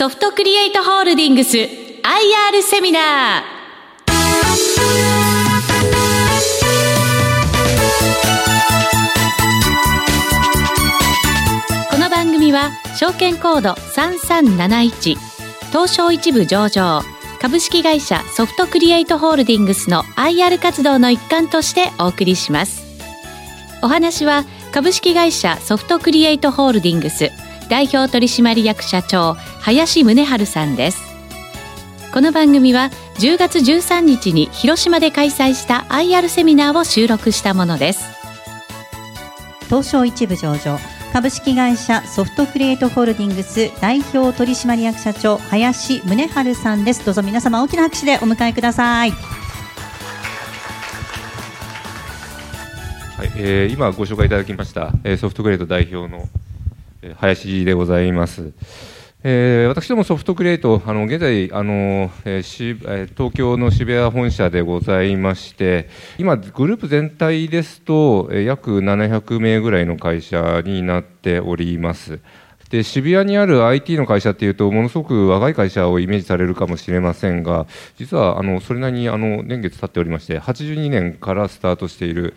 ソフトクリエイトホールディングス IR セミナー。この番組は証券コード3371東証一部上場株式会社ソフトクリエイトホールディングスの IR 活動の一環としてお送りします。お話は株式会社ソフトクリエイトホールディングス代表取締役社長林宗春さんです。この番組は10月13日に広島で開催した IR セミナーを収録したものです。東証一部上場株式会社ソフトクリエイトホールディングス代表取締役社長林宗春さんです。どうぞ皆様大きな拍手でお迎えください。はいえー、今ご紹介いただきました、えー、ソフトクリエイト代表の、えー、林でございます。えー、私どもソフトクリエイト、あの現在あの、えーし、東京の渋谷本社でございまして、今、グループ全体ですと、え、約700名ぐらいの会社になっております。で渋谷にある IT の会社っていうとものすごく若い会社をイメージされるかもしれませんが実はあのそれなりにあの年月経っておりまして82年からスタートしている、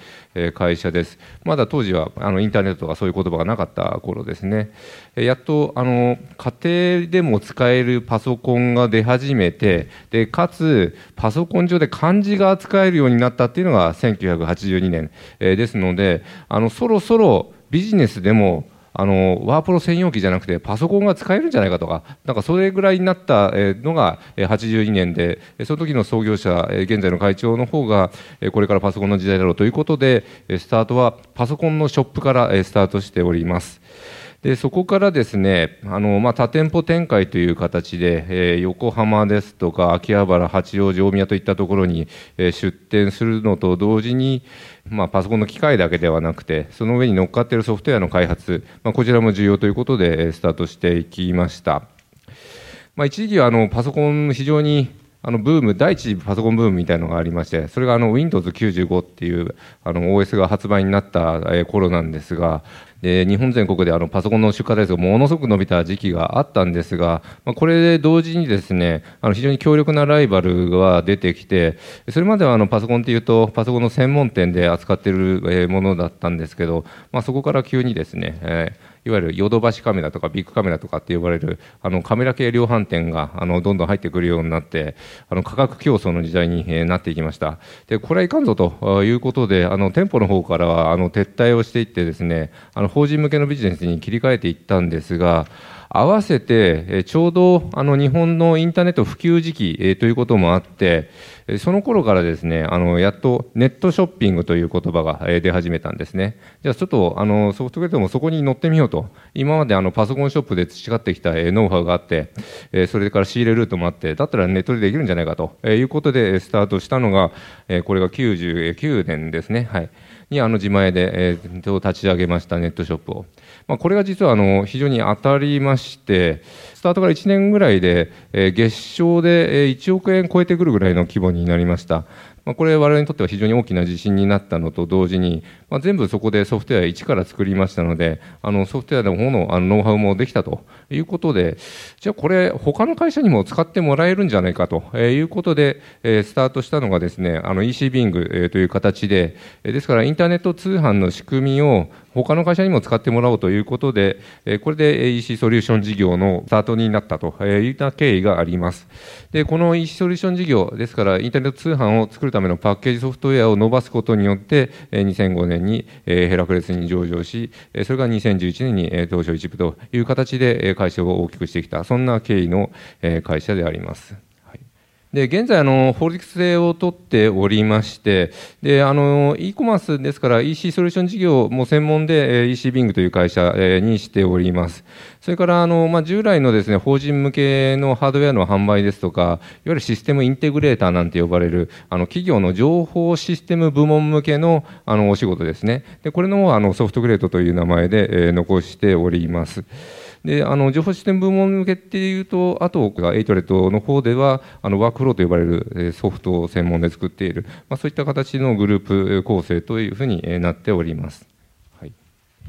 会社です。まだ当時はあのインターネットとかそういう言葉がなかった頃ですね、やっとあの家庭でも使えるパソコンが出始めてでかつパソコン上で漢字が扱えるようになったっていうのが1982年、ですのであのそろそろビジネスでもあのワープロ専用機じゃなくてパソコンが使えるんじゃないかとかなんかそれぐらいになったのが82年でその時の創業者現在の会長の方がこれからパソコンの時代だろうということでスタートはパソコンのショップからスタートしております。でそこからですねあの、まあ、多店舗展開という形で、えー、横浜ですとか秋葉原、八王子、大宮といったところに、えー、出店するのと同時に、まあ、パソコンの機械だけではなくてその上に乗っかっているソフトウェアの開発、まあ、こちらも重要ということで、スタートしていきました。まあ、一時期はあのパソコン非常にあのブーム第一次パソコンブームみたいなのがありましてそれがあの Windows95 っていうあの OS が発売になった頃なんですがで日本全国であのパソコンの出荷台数がものすごく伸びた時期があったんですが、まあ、これで同時にですねあの非常に強力なライバルが出てきてそれまではあのパソコンっていうとパソコンの専門店で扱っているものだったんですけど、まあ、そこから急にですね、えーいわゆるヨドバシカメラとかビッグカメラとかって呼ばれるあのカメラ系量販店があのどんどん入ってくるようになってあの価格競争の時代に、えなっていきました。でこれはいかんぞということであの店舗の方からはあの撤退をしていってですねあの法人向けのビジネスに切り替えていったんですが合わせてちょうどあの日本のインターネット普及時期ということもあってその頃からですねあのやっとネットショッピングという言葉が出始めたんですね。じゃあちょっとあのソフトウェアでもそこに乗ってみようと。今まであのパソコンショップで培ってきたノウハウがあってそれから仕入れルートもあってだったらネットでできるんじゃないかということでスタートしたのがこれが99年ですね。はい。にあの自前で、えー、立ち上げましたネットショップを、まあ、これが実はあの非常に当たりましてスタートから1年ぐらいで、えー、月賞で1億円超えてくるぐらいの規模になりました。まあ、これ我々にとっては非常に大きな自信になったのと同時に、まあ、全部そこでソフトウェア一から作りましたのであのソフトウェアの方のあのノウハウもできたということでじゃあこれ他の会社にも使ってもらえるんじゃないかということで、えー、スタートしたのがですねあの EC ビングという形でですからインターネット通販の仕組みを他の会社にも使ってもらおうということで、これで EC ソリューション事業のスタートになったといった経緯があります。で、この EC ソリューション事業ですから、インターネット通販を作るためのパッケージソフトウェアを伸ばすことによって、2005年にヘラクレスに上場し、それが2011年に東証一部という形で会社を大きくしてきた、そんな経緯の会社であります。で現在あの、法律性を取っておりまして、であの e コマースですから EC ソリューション事業も専門で EC ビングという会社にしております。それからあの、まあ、従来のですね法人向けのハードウェアの販売ですとか、いわゆるシステムインテグレーターなんて呼ばれるあの企業の情報システム部門向けのあのお仕事ですね。でこれのあのソフトグレートという名前で、え残しております。であの情報システム部門向けっていうと、あとがエイトレッドの方では、あのワークフローと呼ばれるソフトを専門で作っている、まあ、そういった形のグループ構成というふうになっております。はい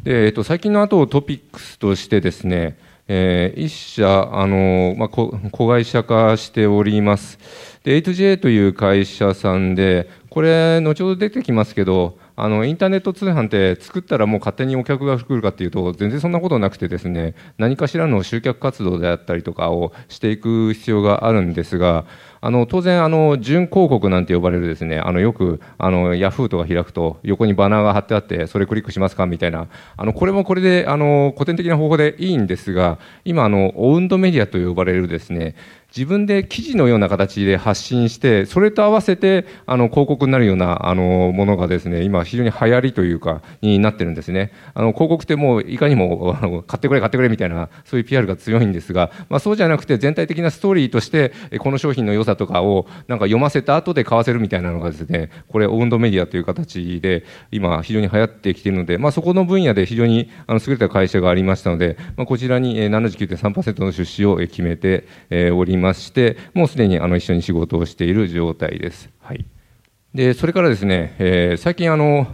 でえっと、最近のあとトピックスとしてですね、えー、一社、あのまあ、子会社化しております。で、8J という会社さんで、これ、後ほど出てきますけど、あのインターネット通販って作ったらもう勝手にお客が来るかっていうと全然そんなことなくてですね何かしらの集客活動であったりとかをしていく必要があるんですがあの当然あの準広告なんて呼ばれるですねあのよくあのヤフーとか開くと横にバナーが貼ってあってそれクリックしますかみたいなあのこれもこれであの古典的な方法でいいんですが今あのオウンドメディアと呼ばれるですね自分で記事のような形で発信してそれと合わせてあの広告になるようなあのものがですね今非常に流行りというかになってるんですね。あの広告ってもういかにもあの買ってくれ買ってくれみたいなそういう PR が強いんですが、まあ、そうじゃなくて全体的なストーリーとしてこの商品の良さとかをなんか読ませた後で買わせるみたいなのがですねこれオウンドメディアという形で今非常に流行ってきているので、まあ、そこの分野で非常にあの優れた会社がありましたので、まあ、こちらに79.3%の出資を決めております。ましてもうもうすでにあの一緒に仕事をしている状態です。はい、でそれからですね、えー、最近あの、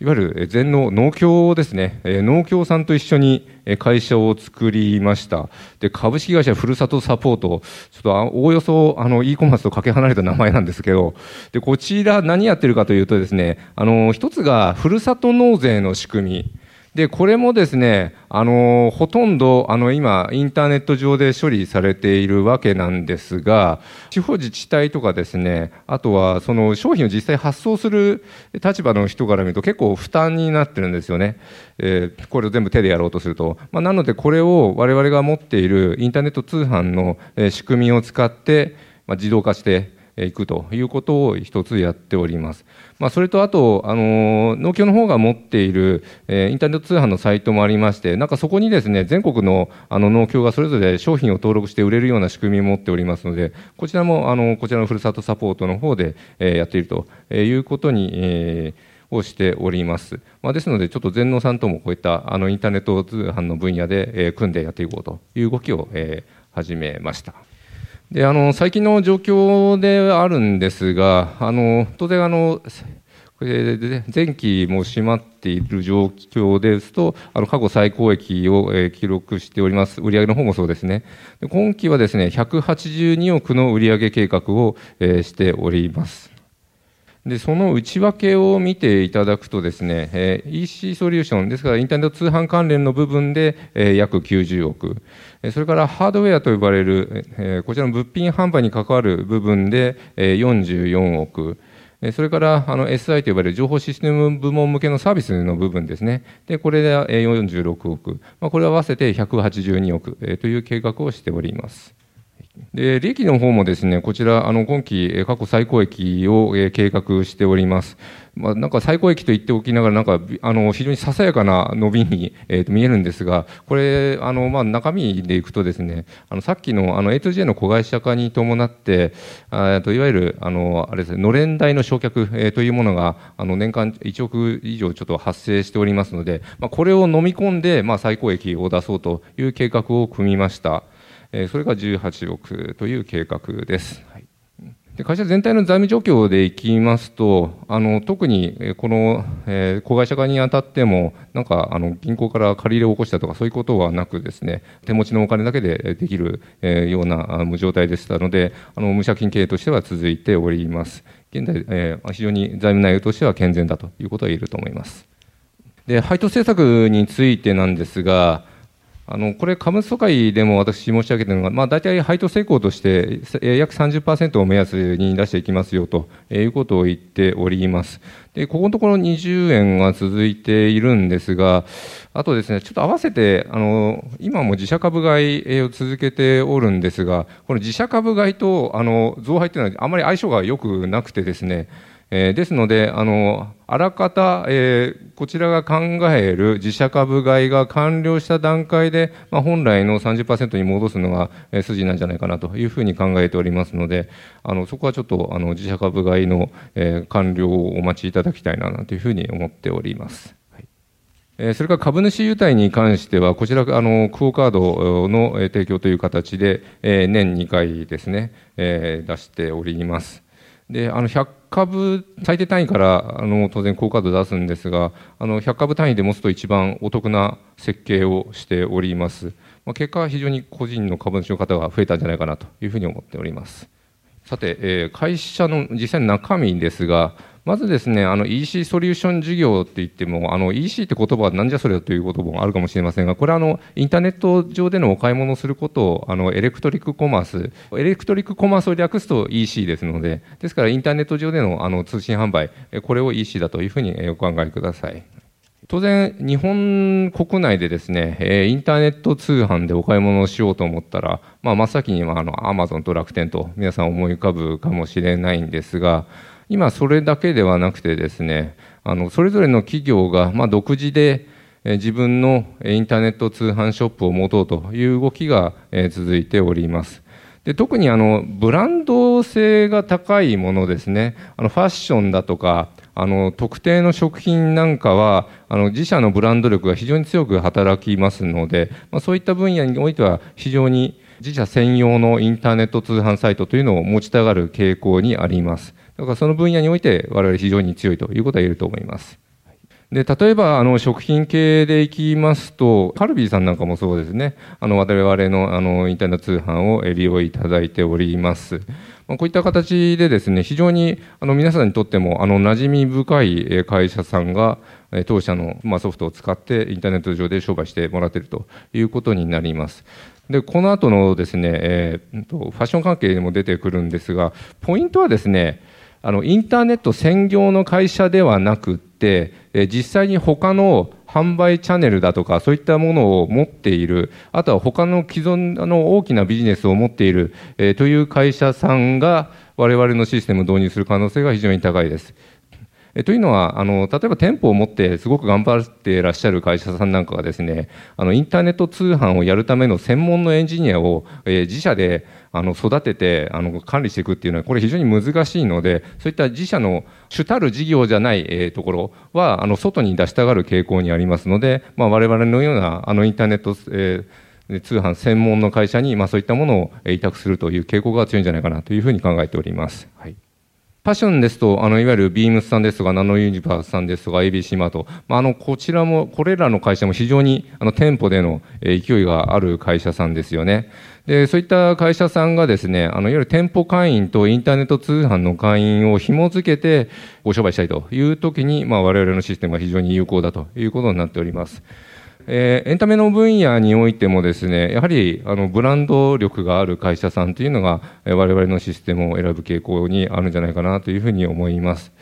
いわゆる全農農協ですね、えー、農協さんと一緒に会社を作りました。で、株式会社ふるさとサポート、ちょっとおおよそあの e コマースとかけ離れた名前なんですけど、で、こちら何やってるかというとですね、あの、一つがふるさと納税の仕組み。で、これもですね、あの、ほとんど、あの、今、インターネット上で処理されているわけなんですが、地方自治体とかですね、あとは、その商品を実際発送する立場の人から見ると結構負担になってるんですよね。えー、これを全部手でやろうとすると。まあ、なので、これを我々が持っているインターネット通販の仕組みを使って、まあ、自動化して、いくということを一つやっております。まあ、それとあと、あの農協の方が持っている、え、インターネット通販のサイトもありまして、なんかそこにですね、全国のあの農協がそれぞれ商品を登録して売れるような仕組みを持っておりますので、こちらもあのこちらのふるさとサポートの方で、え、やっているということに、えーをしております。まあ、ですので、ちょっと全農さんともこういったあのインターネット通販の分野で、え、組んでやっていこうという動きを、え、始めました。であの最近の状況であるんですが、あの当然あの、これ前期も閉まっている状況ですと、あの過去最高益を、記録しております、売上の方もそうですね、今期はですね182億の売上計画を、しております。でその内訳を見ていただくとですね、えー、EC ソリューションですからインターネット通販関連の部分で、えー、約90億それからハードウェアと呼ばれる、えー、こちらの物品販売に関わる部分で、えー、44億それからあの SI と呼ばれる情報システム部門向けのサービスの部分ですね。で、これで46億。まあ、これを合わせて182億という計画をしております。で利益の方もですねこちらあの今期過去最高益を計画しております。まあ、なんか最高益と言っておきながらなんかあの非常にささやかな伸びに、えー、と見えるんですがこれあの、まあ、中身でいくとですねあのさっきのあの A2J の子会社化に伴ってあといわゆるあのあれですねのれん代の償却、えー、というものがあの年間1億以上ちょっと発生しておりますので、まあ、これを飲み込んで、まあ、最高益を出そうという計画を組みました。それが18億という計画です。はいで会社全体の財務状況でいきますと、あの特にこの、えー、子会社化にあたっても、なんかあの銀行から借り入れを起こしたとか、そういうことはなくですね、手持ちのお金だけでできる、えー、ような状態でしたので、あの無借金経営としては続いております。現在、えー、非常に財務内容としては健全だということは言えると思います。で配当政策についてなんですが、あのこれ、株主総会でも私申し上げているのが、まあ、大体配当成功として、約30%を目安に出していきますよということを言っております。で、ここのところ20円が続いているんですが、あとですね、ちょっと合わせて、あの、今も自社株買いを続けておるんですが、この自社株買いと、あの、増配というのはあまり相性が良くなくてですね、えー、ですので、あの、あらかた、えー、こちらが考える自社株買いが完了した段階で、まあ、本来の30%に戻すのが、え、筋なんじゃないかなというふうに考えておりますので、あのそこはちょっとあの自社株買いの、えー、完了をお待ちいただきたいなというふうに思っております。それから株主優待に関しては、こちら、あの、クオカードの提供という形で、年2回ですね、出しております。で、あの、100株最低単位からあの当然高カード出すんですがあの100株単位で持つと一番お得な設計をしております。まあ、結果は非常に個人の株主の方が増えたんじゃないかなというふうに思っております。さて、えー、会社の実際の中身ですが、まずですね、あの EC ソリューション事業って言っても、あの EC って言葉はなんじゃそれということもあるかもしれませんが、これはあのインターネット上でのお買い物をすることをあのエレクトリックコマース、エレクトリックコマースを略すと EC ですので、ですからインターネット上でのあの通信販売、これを EC だというふうにお考えください。当然、日本国内でですね、インターネット通販でお買い物をしようと思ったら、まあ、真っ先にはあのアマゾンと楽天と皆さん思い浮かぶかもしれないんですが、今それだけではなくてですねあのそれぞれの企業が、まあ、独自で自分のインターネット通販ショップを持とうという動きが続いております。で特にあのブランド性が高いものですねあのファッションだとかあの特定の食品なんかはあの自社のブランド力が非常に強く働きますので、まあ、そういった分野においては非常に自社専用のインターネット通販サイトというのを持ちたがる傾向にあります。だからその分野において我々非常に強いということは言えると思います。で例えばあの食品系でいきますとカルビーさんなんかもそうですねあの我々のあのインターネット通販を利用いただいております。まあこういった形でですね非常にあの皆さんにとってもあの馴染み深い会社さんが当社のまソフトを使ってインターネット上で商売してもらっているということになります。でこの後のですね、えー、ファッション関係にも出てくるんですがポイントはですねあのインターネット専業の会社ではなくって、え実際に他の販売チャンネルだとかそういったものを持っているあとは他の既存の大きなビジネスを持っている、えという会社さんが我々のシステムを導入する可能性が非常に高いです。えというのはあの例えば店舗を持ってすごく頑張っていらっしゃる会社さんなんかがですねあのインターネット通販をやるための専門のエンジニアを、え自社であの育ててあの管理していくっていうのはこれ非常に難しいのでそういった自社の主たる事業じゃない、えところはあの外に出したがる傾向にありますので、まあ、我々のようなあのインターネット、えー、通販専門の会社に、まあ、そういったものを委託するという傾向が強いんじゃないかなというふうに考えております。はいパッションですと、あのいわゆるビームスさんですとか、ナノユニバースさんですとか、ABC マート、まあ、あのこちらも、これらの会社も非常にあの店舗での勢いがある会社さんですよね。でそういった会社さんがですね、あのいわゆる店舗会員とインターネット通販の会員を紐付けてご商売したいというときに、まあ、我々のシステムが非常に有効だということになっております。えー、エンタメの分野においてもですね、やはりあのブランド力がある会社さんというのが、えー、我々のシステムを選ぶ傾向にあるんじゃないかなというふうに思います。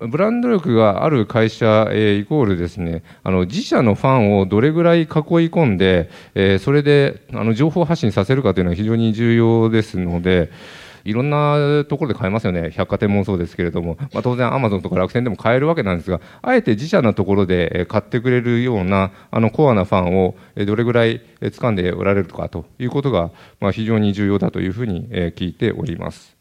ブランド力がある会社、えー、イコールですね、あの自社のファンをどれぐらい囲い込んで、え、それであの情報発信させるかというのは非常に重要ですので、いろんなところで買えますよね、百貨店もそうですけれども、まあ、当然、アマゾンとか楽天でも買えるわけなんですが、あえて自社のところで買ってくれるようなあのコアなファンをどれぐらい掴んでおられるかということが、まあ、非常に重要だというふうに聞いております。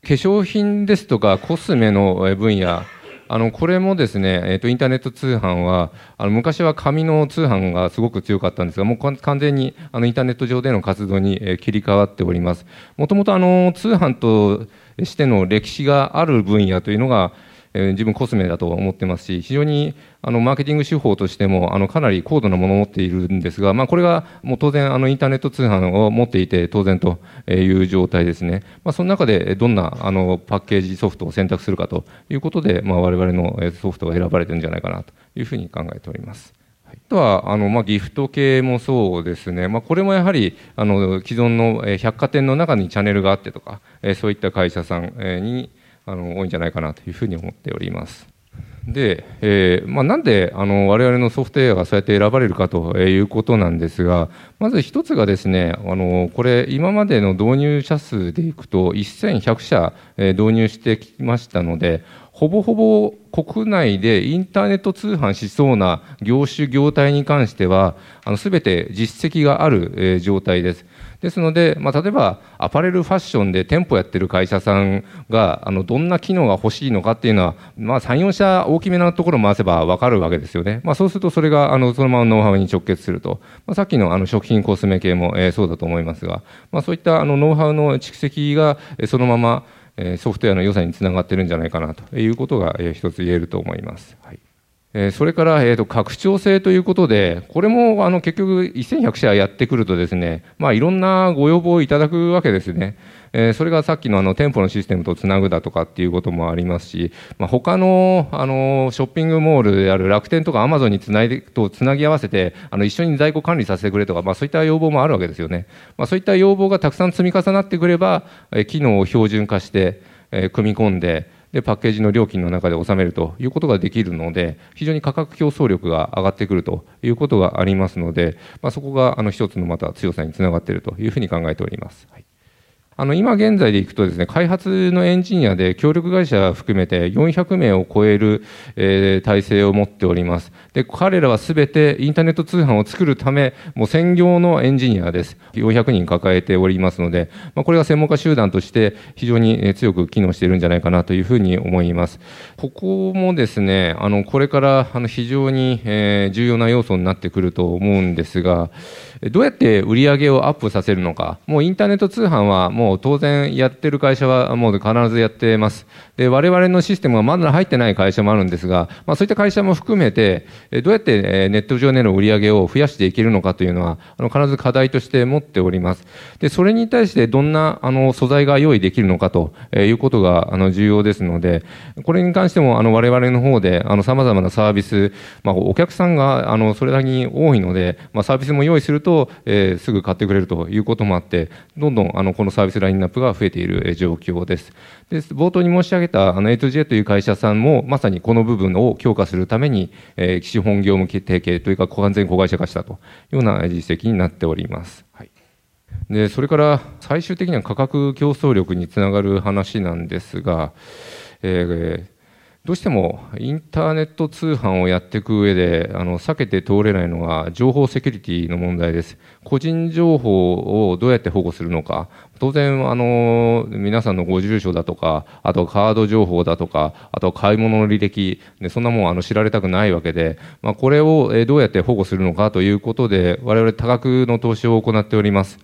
化粧品ですとかコスメの分野あのこれもですね、えーと、インターネット通販はあの昔は紙の通販がすごく強かったんですがもう完全にあのインターネット上での活動に、えー、切り替わっております。もともとあの通販としての歴史がある分野というのがえ自分コスメだと思ってますし非常にあのマーケティング手法としてもあのかなり高度なものを持っているんですが、まあ、これがもう当然あのインターネット通販を持っていて当然という状態ですね、まあ、その中でどんなあのパッケージソフトを選択するかということで、まあ、我々のソフトが選ばれてるんじゃないかなというふうに考えております。あとはあの、まあ、ギフト系もそうですね、まあ、これもやはりあの既存の百貨店の中にチャンネルがあってとか、そういった会社さんにあの多いんじゃないかなというふうに思っております。で、えーまあ、なんであの我々のソフトウェアがそうやって選ばれるかということなんですが、まず一つがですね、あのこれ、今までの導入者数でいくと、1100社、導入してきましたので、ほぼほぼ国内でインターネット通販しそうな業種、業態に関しては、すべて実績がある、状態です。ですので、まあ、例えばアパレルファッションで店舗やってる会社さんがあのどんな機能が欲しいのかっていうのは、まあ、3、4社大きめなところを回せば分かるわけですよね。まあ、そうするとそれがあのそのままノウハウに直結すると。まあ、さっきのあの食品コスメ系も、え、そうだと思いますが、まあ、そういったあのノウハウの蓄積がそのままソフトウェアの良さにつながってるんじゃないかなということが一つ言えると思います。はいえそれから、えーと、拡張性ということで、これもあの結局1100社やってくるとですね、まあ、いろんなご要望をいただくわけですね。え、それがさっきのあの店舗のシステムとつなぐだとかっていうこともありますし、まあ、他のあのショッピングモールである楽天とかアマゾンにつないでとつなぎ合わせてあの一緒に在庫管理させてくれとか、まあ、そういった要望もあるわけですよね。まあ、そういった要望がたくさん積み重なってくれば、え、機能を標準化して、え、組み込んででパッケージの料金の中で収めるということができるので非常に価格競争力が上がってくるということがありますので、まあ、そこがあの一つのまた強さにつながっているというふうに考えております。はいあの今現在でいくとですね、開発のエンジニアで協力会社含めて400名を超える、えー、体制を持っております。で、彼らはすべてインターネット通販を作るため、もう専業のエンジニアです。400人抱えておりますので、まあ、これが専門家集団として非常に強く機能しているんじゃないかなというふうに思います。ここもですね、あの、これからあの非常に、えー、重要な要素になってくると思うんですが、どうやって売り上げをアップさせるのか、もうインターネット通販はもう当然やってる会社はもう必ずやってます。で、我々のシステムはまだ入ってない会社もあるんですが、まあ、そういった会社も含めて、どうやってネット上での売り上げを増やしていけるのかというのは、あの必ず課題として持っております。で、それに対してどんなあの素材が用意できるのかということがあの重要ですので、これに関してもあの我々の方であの様々なサービス、まあ、お客さんがあのそれだけに多いので、まあ、サービスも用意するとと、えー、すぐ買ってくれるということもあって、どんどんあのこのサービスラインナップが増えている状況です。で冒頭に申し上げたあの A2J という会社さんも、まさにこの部分を強化するために、えー、資本業務提携というか、完全子会社化したというような実績になっております。はいでそれから最終的には価格競争力につながる話なんですが、えー、どうしてもインターネット通販をやっていく上であの避けて通れないのが情報セキュリティの問題です。個人情報をどうやって保護するのか、当然あの皆さんのご住所だとか、あとカード情報だとか、あと買い物の履歴、でそんなもんあの知られたくないわけで、まあ、これをどうやって保護するのかということで、我々多額の投資を行っております。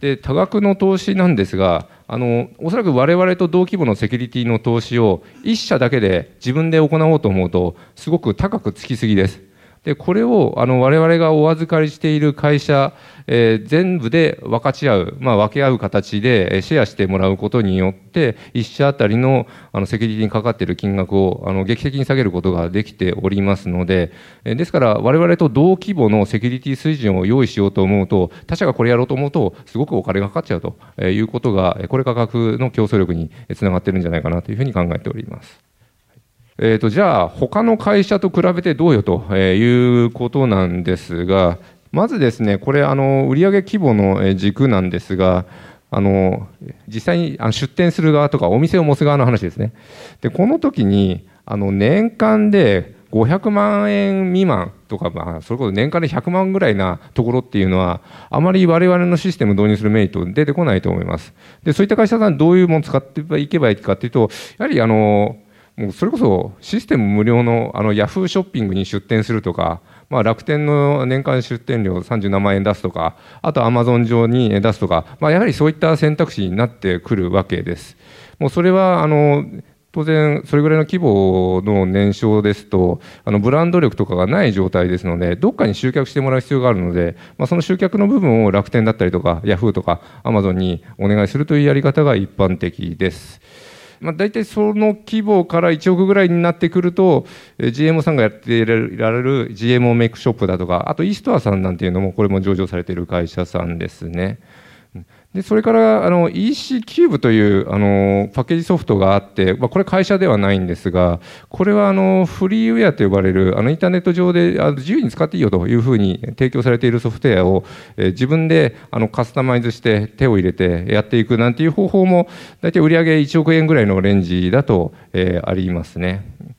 で多額の投資なんですがあのおそらく我々と同規模のセキュリティの投資を1社だけで自分で行おうと思うとすごく高くつきすぎです。でこれをあの我々がお預かりしている会社、えー、全部で分かち合う、まあ、分け合う形でシェアしてもらうことによって1社あたりのあのセキュリティにかかっている金額をあの劇的に下げることができておりますので、えー、ですから我々と同規模のセキュリティ水準を用意しようと思うと他社がこれやろうと思うとすごくお金がかかっちゃうということがこれ価格の競争力につながってるんじゃないかなというふうに考えております。えーと、じゃあ他の会社と比べてどうよということなんですがまずですねこれあの売上規模の軸なんですがあの実際に出店する側とかお店を持つ側の話ですね。でこの時にあの年間で500万円未満とか、まあ、それこそ年間で100万ぐらいなところっていうのはあまり我々のシステム導入するメリット出てこないと思います。でそういった会社さんどういうものを使っていけばいいかっていうとやはりあのもうそれこそシステム無料のあのヤフーショッピングに出店するとか、まあ、楽天の年間出店料37万円出すとか、あとアマゾン上に出すとか、まあ、やはりそういった選択肢になってくるわけです。もうそれはあの当然、それぐらいの規模の年商ですと、あのブランド力とかがない状態ですので、どっかに集客してもらう必要があるので、まあ、その集客の部分を楽天だったりとか、ヤフーとかアマゾンにお願いするというやり方が一般的です。まあ、大体その規模から1億ぐらいになってくると、GMO さんがやっていられる GMO メイクショップだとか、あとイーストアさんなんていうのも、これも上場されている会社さんですね。でそれからあの EC キューブというあのパッケージソフトがあって、まあ、これ会社ではないんですが、これはあのフリーウェアと呼ばれるあのインターネット上であの自由に使っていいよというふうに提供されているソフトウェアを、え自分であのカスタマイズして手を入れてやっていくなんていう方法も大体売上1億円ぐらいのレンジだと、えありますね。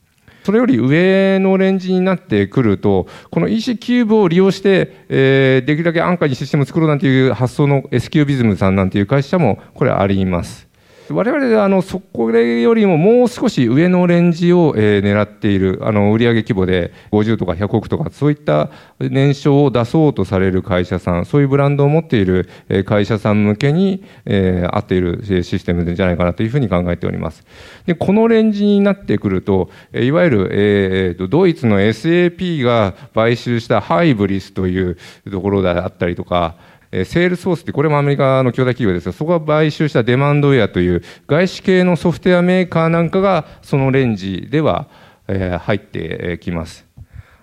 それより上のレンジになってくると、この EC キューブを利用して、えー、できるだけ安価にシステムを作ろうなんていう発想の S キュービズムさんなんていう会社もこれあります。我々あのそこよりももう少し上のレンジを、えー、狙っているあの売上規模で50とか100億とかそういった年商を出そうとされる会社さんそういうブランドを持っている会社さん向けに、えー、合っているシステムじゃないかなというふうに考えております。でこのレンジになってくるといわゆる、えー、とドイツの SAP が買収したハイブリスというところであったりとかえセールソースって、これもアメリカの兄弟企業ですが、そこが買収したデマンドウェアという外資系のソフトウェアメーカーなんかが、そのレンジでは、え入ってきます。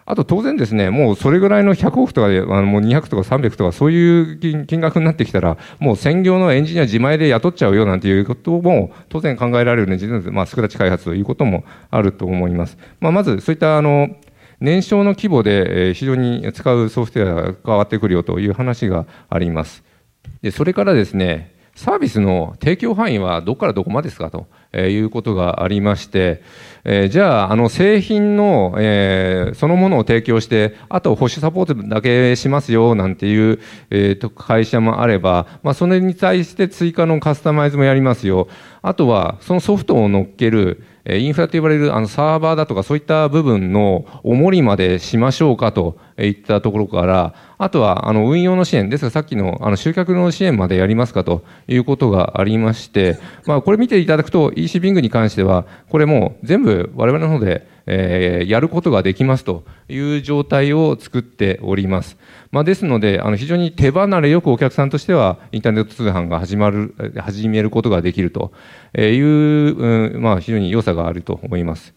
あと当然ですね、もうそれぐらいの100億とかで、あのもう200とか300とかそういう金額になってきたら、もう専業のエンジニア自前で雇っちゃうよなんていうことも当然考えられるね、まあ、スクラッチ開発ということもあると思います。まあ、まずそういったあの、年商の規模で非常に使うソフトウェアが変わってくるよという話があります。でそれからですね、サービスの提供範囲はどこからどこまでですかということがありまして、えー、じゃあ、あの製品の、えー、そのものを提供して、あと保守サポートだけしますよなんていう、えー、会社もあれば、まあ、それに対して追加のカスタマイズもやりますよ。あとは、そのソフトを乗っける、インフラと呼ばれるあのサーバーだとかそういった部分の重りまでしましょうかといったところから、あとはあの運用の支援、ですがさっきのあの集客の支援までやりますかということがありまして、まあ、これ見ていただくと EC ビングに関しては、これもう全部我々の方でえー、やることができますという状態を作っております。まあ、ですので、あの非常に手離れよくお客さんとしては、インターネット通販が始まる、始めることができるという、うん、まあ、非常に良さがあると思います。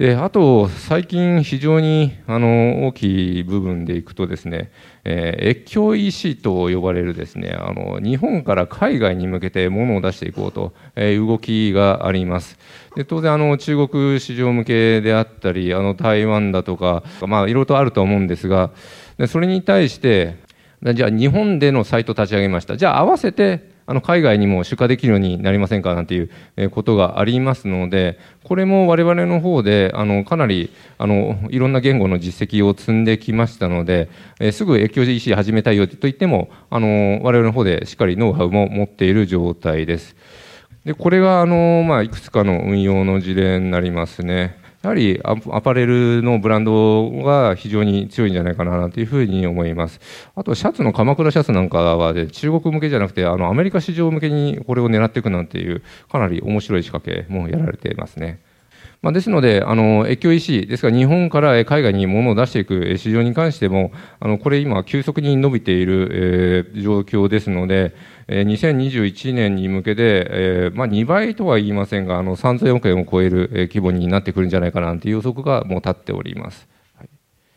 であと、最近非常にあの大きい部分でいくとですね、えー、越境 EC と呼ばれるですねあの日本から海外に向けて物を出していこうという動きがあります。で当然あの中国市場向けであったりあの台湾だとか、まあ、いろいろとあると思うんですがでそれに対してじゃあ日本でのサイト立ち上げましたじゃあ合わせてあの海外にも出荷できるようになりませんかなんていうことがありますので、これも我々の方であのかなりあのいろんな言語の実績を積んできましたので、えすぐ越境 EC 始めたいよと言っても、あの我々の方でしっかりノウハウも持っている状態です。でこれがあの、まあ、いくつかの運用の事例になりますね。やはりアパレルのブランドが非常に強いんじゃないかなというふうに思います。あと、シャツの鎌倉シャツなんかは、ね、中国向けじゃなくて、あのアメリカ市場向けにこれを狙っていくなんていう、かなり面白い仕掛けもやられていますね。まあ、ですので、あの越境 EC、ですから日本から海外に物を出していく市場に関しても、あのこれ今、急速に伸びている、えー、状況ですので、2021年に向けて、えーまあ、2倍とは言いませんが、あの3000億円を超える規模になってくるんじゃないかなという予測がもう立っております。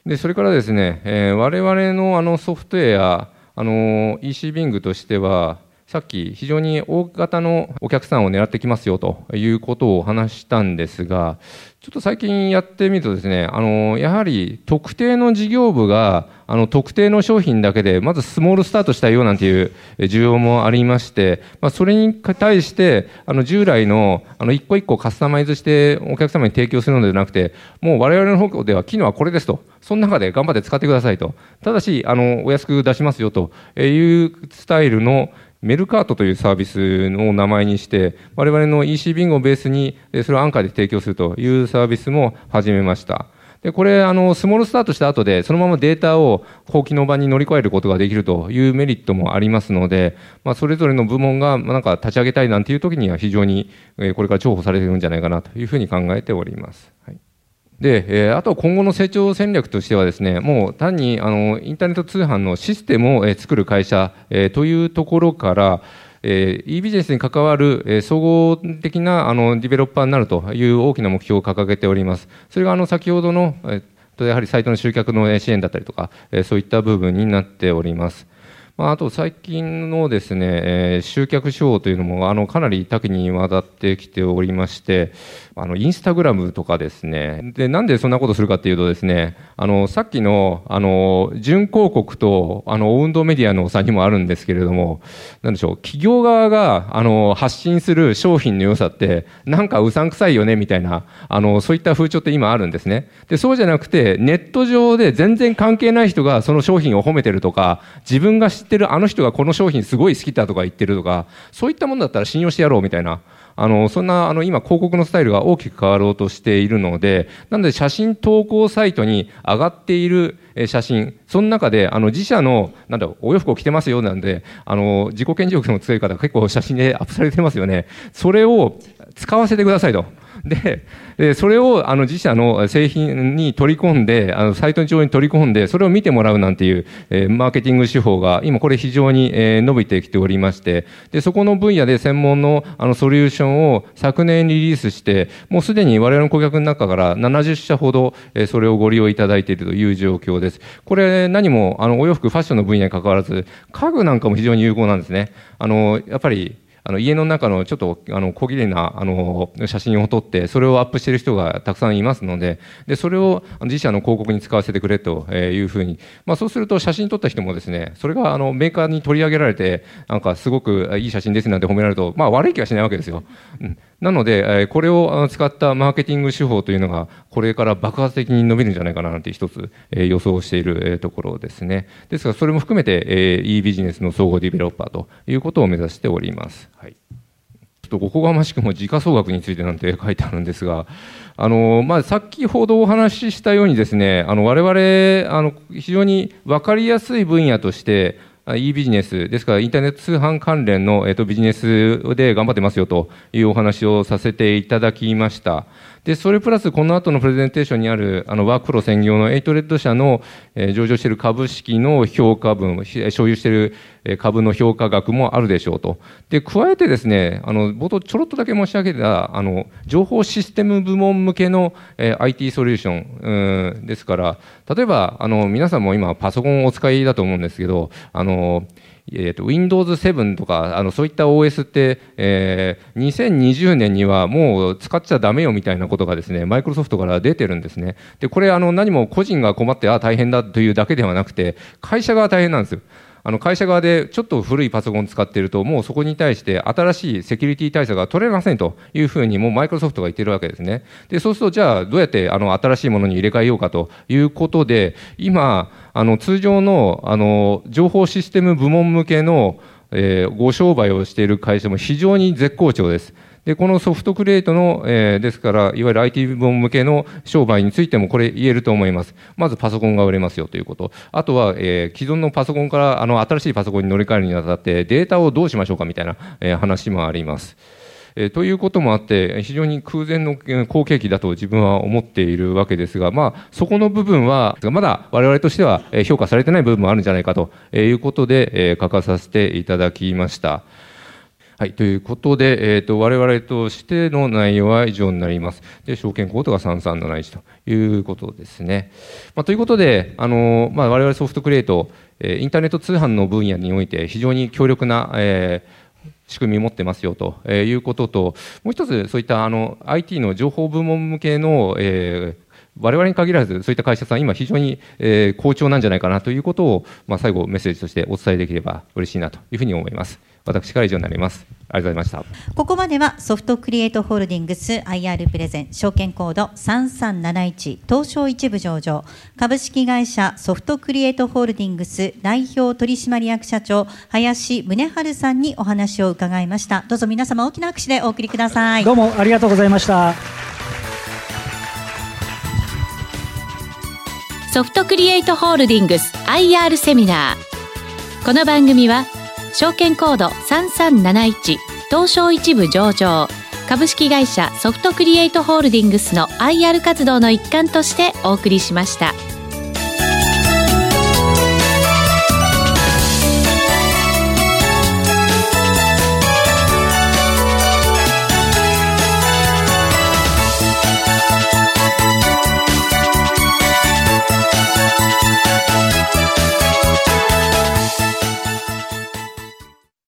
でそれからですね、えー、我々のあのソフトウェア、あの EC ビングとしては、さっき非常に大型のお客さんを狙ってきますよということを話したんですが、ちょっと最近やってみるとですね、あの、やはり特定の事業部が、あの、特定の商品だけで、まずスモールスタートしたいよなんていう需要もありまして、まあ、それに対して、あの、従来の、あの、一個一個カスタマイズしてお客様に提供するのではなくて、もう我々の方では機能はこれですと。その中で頑張って使ってくださいと。ただし、あの、お安く出しますよというスタイルのメルカートというサービスの名前にして、我々の EC ビンゴをベースに、それをアンカーで提供するというサービスも始めました。で、これ、あの、スモールスタートした後で、そのままデータを高機能版に乗り越えることができるというメリットもありますので、まあ、それぞれの部門が、なんか立ち上げたいなんていう時には非常に、これから重宝されてるんじゃないかなというふうに考えております。はいで、えー、あと今後の成長戦略としてはですね、もう単にあのインターネット通販のシステムを、えー、作る会社、えー、というところから、えー、e ビジネスに関わる、えー、総合的なあのディベロッパーになるという大きな目標を掲げております。それがあの先ほどの、えー、やはりサイトの集客の支援だったりとか、え、そういった部分になっております。まあ、あと最近のですね、え、集客手法というのもあのかなり多岐にわたってきておりまして、あのインスタグラムとかですね。でなんでそんなことするかっていうとですねあのさっきのあの準広告とあのオウンドメディアの差にもあるんですけれどもなんでしょう企業側があの発信する商品の良さってなんかうさんくさいよねみたいなあのそういった風潮って今あるんですね。でそうじゃなくてネット上で全然関係ない人がその商品を褒めてるとか自分が知ってるあの人がこの商品すごい好きだとか言ってるとかそういったものだったら信用してやろうみたいな。あのそんなあの今広告のスタイルが大きく変わろうとしているのでなので写真投稿サイトに上がっている写真その中であの自社のなんだお洋服を着てますよなんであの自己顕示欲の強い方が結構写真でアップされてますよねそれを使わせてくださいと。で、でそれをあの自社の製品に取り込んで、あのサイト上に取り込んで、それを見てもらうなんていう、えー、マーケティング手法が、今これ非常に、えー、伸びてきておりまして、で、そこの分野で専門のあのソリューションを昨年リリースして、もうすでに我々の顧客の中から70社ほど、えー、それをご利用いただいているという状況です。これ何もあのお洋服、ファッションの分野に関わらず、家具なんかも非常に有効なんですね。あの、やっぱりあの家の中のちょっとあの小綺麗なあの写真を撮ってそれをアップしている人がたくさんいますのででそれを自社の広告に使わせてくれというふうに、まあ、そうすると写真撮った人もですねそれがあのメーカーに取り上げられてなんかすごくいい写真ですなんて褒められると、まあ、悪い気はしないわけですよ。うんなので、これを使ったマーケティング手法というのが、これから爆発的に伸びるんじゃないかななんて一つ予想しているところですね。ですが、それも含めて e ビジネスの総合ディベロッパーということを目指しております。はいちょっとおこがましくも時価総額についてなんて 書いてあるんですが、あのまあ、先ほどお話ししたようにですね、あの我々あの非常に分かりやすい分野として、e ビジネスですからインターネット通販関連の、えー、とビジネスで頑張ってますよというお話をさせていただきました。で、それプラスこの後のプレゼンテーションにあるあのワークフロー専業のエイトレッド社の、えー、上場している株式の評価分、所有している株の評価額もあるでしょうと。で、加えてですね、あの、冒頭ちょろっとだけ申し上げた、あの、情報システム部門向けの、えー、IT ソリューション、ですから、例えば、あの、皆さんも今パソコンをお使いだと思うんですけど、あの、えーと、Windows 7とかあのそういった OS って、えー、2020年にはもう使っちゃだめよみたいなことがですねマイクロソフトから出てるんですね。でこれあの何も個人が困ってあ大変だというだけではなくて会社が大変なんですよ。あの会社側でちょっと古いパソコン使っていると、もうそこに対して新しいセキュリティ対策が取れませんというふうに、もうマイクロソフトが言ってるわけですね。で、そうすると、じゃあ、どうやってあの新しいものに入れ替えようかということで、今、あの通常のあの情報システム部門向けの、えー、ご商売をしている会社も非常に絶好調です。で、このソフトクリエイトの、えー、ですから、いわゆる IT 部門向けの商売についてもこれ言えると思います。まずパソコンが売れますよということ。あとは、えー、既存のパソコンからあの新しいパソコンに乗り換えるにあたってデータをどうしましょうかみたいな、えー、話もあります。えー、ということもあって、非常に空前の好景気だと自分は思っているわけですが、まあ、そこの部分は、まだ我々としては評価されてない部分もあるんじゃないかということで、えー、書かさせていただきました。はい、ということで、えーと、我々としての内容は以上になります。で証券コードが3371ということですね。まあ、ということで、あのまあ、我々ソフトクリエイト、えインターネット通販の分野において非常に強力な、えー、仕組みを持ってますよということと、もう一つ、そういったあの IT の情報部門向けの、えー我々に限らず、そういった会社さん、今、非常に、えー、好調なんじゃないかなということを、まあ、最後、メッセージとしてお伝えできれば嬉しいなというふうに思います。私から以上になります。ありがとうございました。ここまではソフトクリエイトホールディングス IR プレゼン証券コード3371東証一部上場株式会社ソフトクリエイトホールディングス代表取締役社長林宗春さんにお話を伺いました。どうぞ皆様大きな拍手でお送りください。どうもありがとうございました。ソフトクリエイトホールディングス IR セミナーこの番組は証券コード3371東証一部上場株式会社ソフトクリエイトホールディングスの IR 活動の一環としてお送りしました。